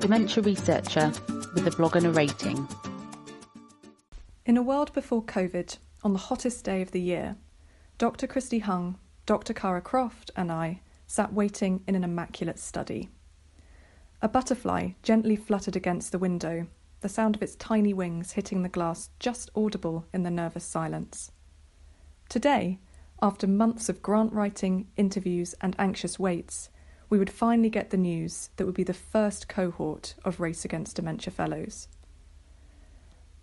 dementia researcher with a blog and a rating. In a world before COVID, on the hottest day of the year, Dr. Christy Hung, Dr. Cara Croft, and I sat waiting in an immaculate study. A butterfly gently fluttered against the window, the sound of its tiny wings hitting the glass just audible in the nervous silence. Today, after months of grant writing, interviews, and anxious waits, we would finally get the news that would be the first cohort of Race Against Dementia Fellows.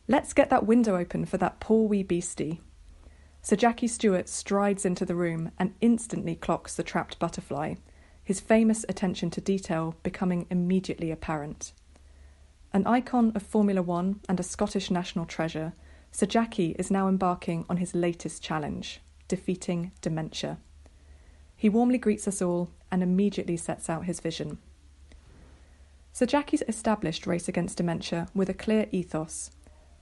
Let's get that window open for that poor wee beastie. Sir Jackie Stewart strides into the room and instantly clocks the trapped butterfly, his famous attention to detail becoming immediately apparent. An icon of Formula One and a Scottish national treasure, Sir Jackie is now embarking on his latest challenge defeating dementia. He warmly greets us all and immediately sets out his vision. Sir Jackie's established Race Against Dementia with a clear ethos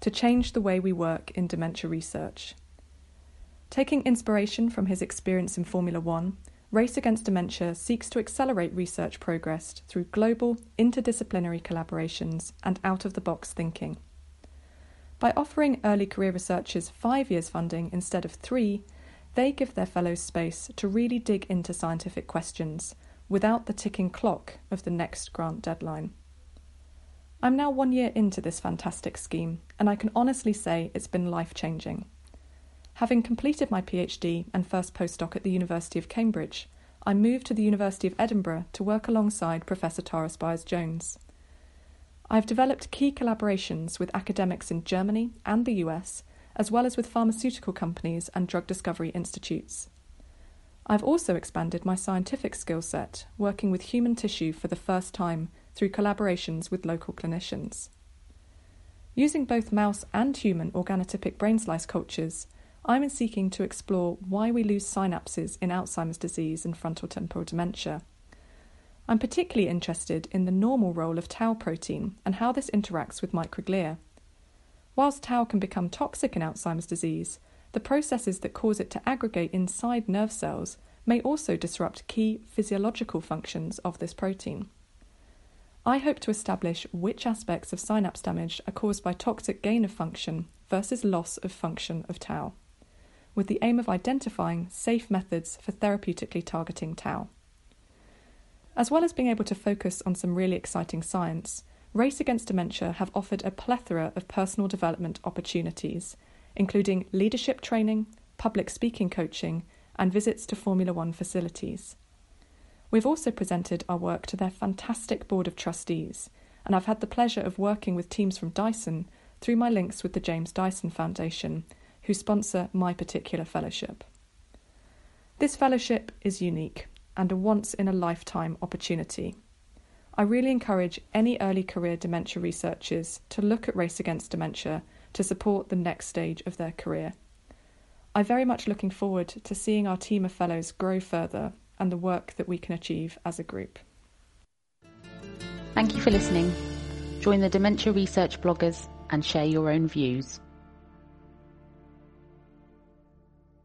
to change the way we work in dementia research. Taking inspiration from his experience in Formula One, Race Against Dementia seeks to accelerate research progress through global, interdisciplinary collaborations and out of the box thinking. By offering early career researchers five years funding instead of three, they give their fellows space to really dig into scientific questions without the ticking clock of the next grant deadline. I'm now one year into this fantastic scheme, and I can honestly say it's been life changing. Having completed my PhD and first postdoc at the University of Cambridge, I moved to the University of Edinburgh to work alongside Professor Tara Spires Jones. I've developed key collaborations with academics in Germany and the US, as well as with pharmaceutical companies and drug discovery institutes. I've also expanded my scientific skill set, working with human tissue for the first time through collaborations with local clinicians. Using both mouse and human organotypic brain slice cultures, I'm seeking to explore why we lose synapses in Alzheimer's disease and frontal temporal dementia. I'm particularly interested in the normal role of tau protein and how this interacts with microglia. Whilst tau can become toxic in Alzheimer's disease, the processes that cause it to aggregate inside nerve cells may also disrupt key physiological functions of this protein. I hope to establish which aspects of synapse damage are caused by toxic gain of function versus loss of function of tau, with the aim of identifying safe methods for therapeutically targeting tau. As well as being able to focus on some really exciting science, Race Against Dementia have offered a plethora of personal development opportunities, including leadership training, public speaking coaching, and visits to Formula One facilities. We've also presented our work to their fantastic board of trustees, and I've had the pleasure of working with teams from Dyson through my links with the James Dyson Foundation, who sponsor my particular fellowship. This fellowship is unique and a once in a lifetime opportunity. I really encourage any early career dementia researchers to look at Race Against Dementia to support the next stage of their career. I'm very much looking forward to seeing our team of fellows grow further and the work that we can achieve as a group. Thank you for listening. Join the dementia research bloggers and share your own views.